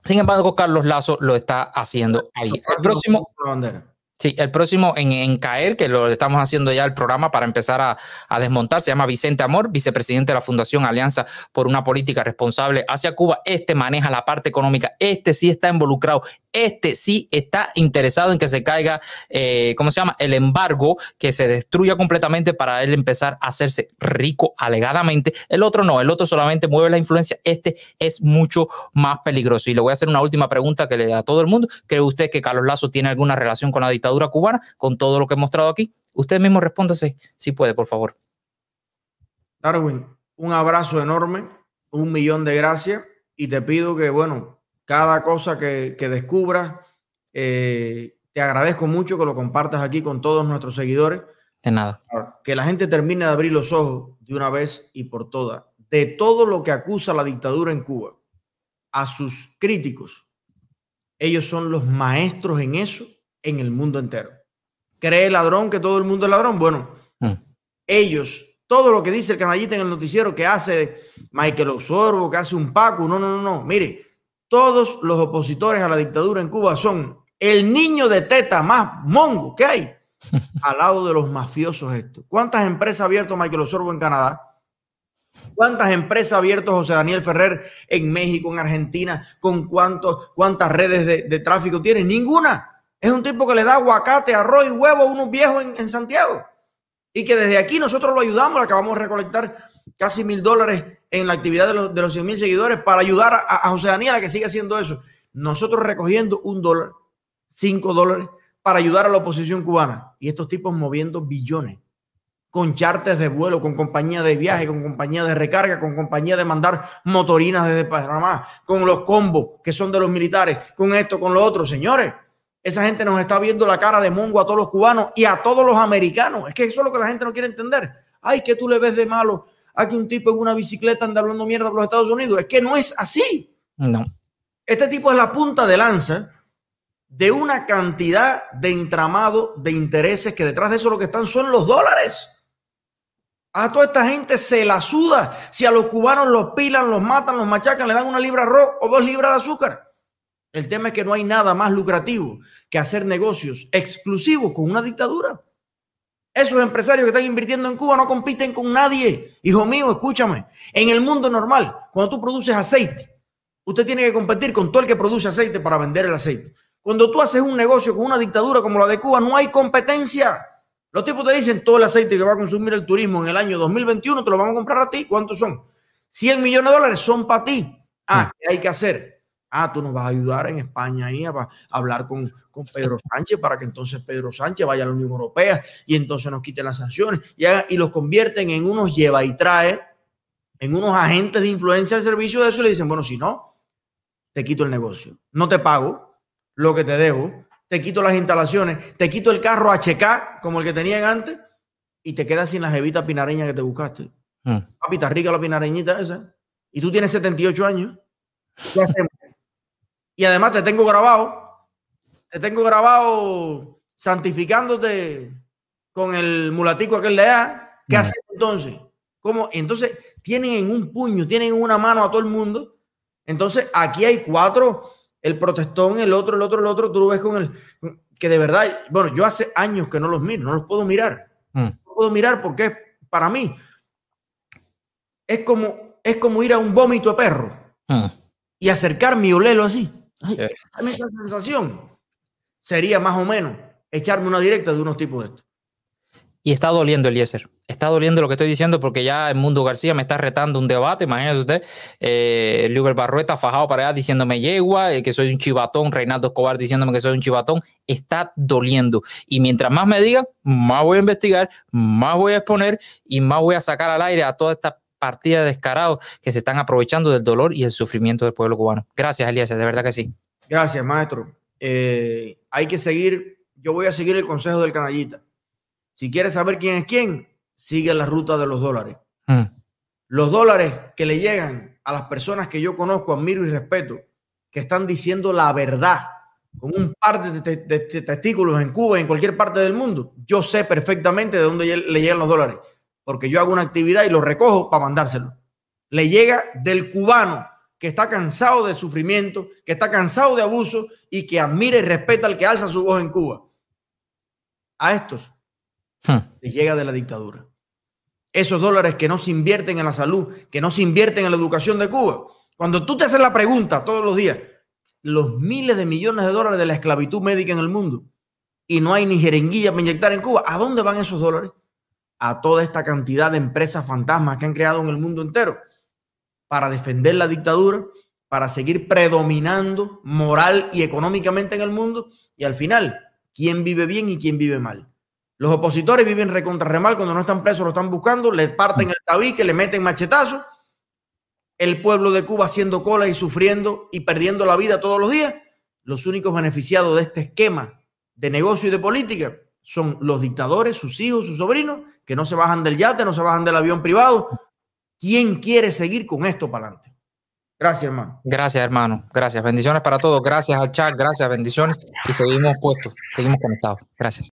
Sin embargo, Carlos Lazo lo está haciendo ahí. El próximo, Sí, el próximo en, caer, que lo estamos haciendo ya el programa para empezar a, desmontar, se llama Vicente Amor, vicepresidente de la Fundación Alianza por una Política Responsable hacia Cuba. Este maneja la parte económica, este sí está involucrado, este sí está interesado en que se caiga, eh, ¿cómo se llama? El embargo, que se destruya completamente para él empezar a hacerse rico alegadamente. El otro no, el otro solamente mueve la influencia. Este es mucho más peligroso. Y le voy a hacer una última pregunta que le da a todo el mundo. ¿Cree usted que Carlos Lazo tiene alguna relación con la dictadura cubana, con todo lo que he mostrado aquí? Usted mismo respóndase si puede, por favor. Darwin, un abrazo enorme, un millón de gracias y te pido que, bueno, cada cosa que, que descubras. Eh, te agradezco mucho que lo compartas aquí con todos nuestros seguidores. De nada. Que la gente termine de abrir los ojos de una vez y por todas de todo lo que acusa la dictadura en Cuba a sus críticos. Ellos son los maestros en eso en el mundo entero. ¿Cree el ladrón que todo el mundo es ladrón? Bueno, mm. ellos, todo lo que dice el canallita en el noticiero que hace Michael Osorbo, que hace un Paco, no, no, no, no. Mire, todos los opositores a la dictadura en Cuba son el niño de teta más mongo que hay al lado de los mafiosos estos. ¿Cuántas empresas ha abierto Michael Osorbo en Canadá? ¿Cuántas empresas ha abierto José Daniel Ferrer en México, en Argentina? ¿Con cuántos, cuántas redes de, tráfico tiene? Ninguna. Es un tipo que le da aguacate, arroz y huevo a unos viejos en, Santiago. Y que desde aquí nosotros lo ayudamos, acabamos de recolectar casi mil dólares en la actividad de los, de los 100 mil seguidores para ayudar a, José Daniel a que siga haciendo eso. Nosotros recogiendo un dólar, cinco dólares, para ayudar a la oposición cubana. Y estos tipos moviendo billones con chartes de vuelo, con compañía de viaje, con compañía de recarga, con compañía de mandar motorinas desde Panamá, con los combos que son de los militares, con esto, con lo otro. Señores, esa gente nos está viendo la cara de mongo a todos los cubanos y a todos los americanos. Es que eso es lo que la gente no quiere entender. Ay, que tú le ves de malo a que un tipo en una bicicleta anda hablando mierda por los Estados Unidos. Es que no es así. No. Este tipo es la punta de lanza de una cantidad de entramado de intereses que detrás de eso lo que están son los dólares. A toda esta gente se la suda. Si a los cubanos los pilan, los matan, los machacan, le dan una libra de arroz o dos libras de azúcar. El tema es que no hay nada más lucrativo que hacer negocios exclusivos con una dictadura. Esos empresarios que están invirtiendo en Cuba no compiten con nadie. Hijo mío, escúchame. En el mundo normal, cuando tú produces aceite, usted tiene que competir con todo el que produce aceite para vender el aceite. Cuando tú haces un negocio con una dictadura como la de Cuba, no hay competencia. Los tipos te dicen todo el aceite que va a consumir el turismo en el año 2021 te lo vamos a comprar a ti. ¿Cuántos son? 100 millones de dólares son para ti. Ah, ¿qué hay que hacer? Ah, tú nos vas a ayudar en España ahí a, hablar con, con, Pedro Sánchez para que entonces Pedro Sánchez vaya a la Unión Europea y entonces nos quiten las sanciones y, y los convierten en unos lleva y trae, en unos agentes de influencia de servicio de eso y le dicen, bueno, si no, te quito el negocio. No te pago lo que te debo, te quito las instalaciones, te quito el carro HK como el que tenían antes y te quedas sin la jevita pinareña que te buscaste. Mm. Papi, está rica la pinareñita esa. Y tú tienes 78 años. Y además te tengo grabado, te tengo grabado santificándote con el mulatico aquel de allá. ¿Qué haces entonces? ¿Cómo? Entonces tienen en un puño, tienen en una mano a todo el mundo. Entonces aquí hay cuatro el protestón, el otro, el otro, el otro, tú lo ves con el, que de verdad, bueno, yo hace años que no los miro, no los puedo mirar. Mm. No puedo mirar porque para mí es como, es como ir a un vómito de perro mm. y acercarme y olerlo así. Esa sensación sería más o menos echarme una directa de unos tipos de estos. Y está doliendo, Eliezer. Está doliendo lo que estoy diciendo porque ya el Mundo García me está retando un debate. Imagínese usted, eh, Luber Barrueta fajado para allá diciéndome yegua, eh, que soy un chivatón. Reinaldo Escobar diciéndome que soy un chivatón. Está doliendo. Y mientras más me diga, más voy a investigar, más voy a exponer y más voy a sacar al aire a toda esta partida de descarados que se están aprovechando del dolor y el sufrimiento del pueblo cubano. Gracias, Eliezer, de verdad que sí. Gracias, maestro. Eh, hay que seguir, yo voy a seguir el consejo del canallita si quieres saber quién es quién, sigue la ruta de los dólares. Mm. Los dólares que le llegan a las personas que yo conozco, admiro y respeto, que están diciendo la verdad con un par de, testículos en Cuba y en cualquier parte del mundo, yo sé perfectamente de dónde le llegan los dólares, porque yo hago una actividad y lo recojo para mandárselo. Le llega del cubano que está cansado de sufrimiento, que está cansado de abuso y que admira y respeta al que alza su voz en Cuba. A estos Hmm. llega de la dictadura. Esos dólares que no se invierten en la salud, que no se invierten en la educación de Cuba. Cuando tú te haces la pregunta todos los días, los miles de millones de dólares de la esclavitud médica en el mundo y no hay ni jeringuilla para inyectar en Cuba, ¿a dónde van esos dólares? A toda esta cantidad de empresas fantasmas que han creado en el mundo entero para defender la dictadura, para seguir predominando moral y económicamente en el mundo y al final, ¿quién vive bien y quién vive mal? Los opositores viven recontra remal cuando no están presos, lo están buscando, le parten el tabique, le meten machetazo. El pueblo de Cuba haciendo cola y sufriendo y perdiendo la vida todos los días. Los únicos beneficiados de este esquema de negocio y de política son los dictadores, sus hijos, sus sobrinos, que no se bajan del yate, no se bajan del avión privado. ¿Quién quiere seguir con esto para adelante? Gracias, hermano. Gracias, hermano. Gracias. Bendiciones para todos. Gracias al chat. Gracias. Bendiciones. Y seguimos puestos. Seguimos conectados. Gracias.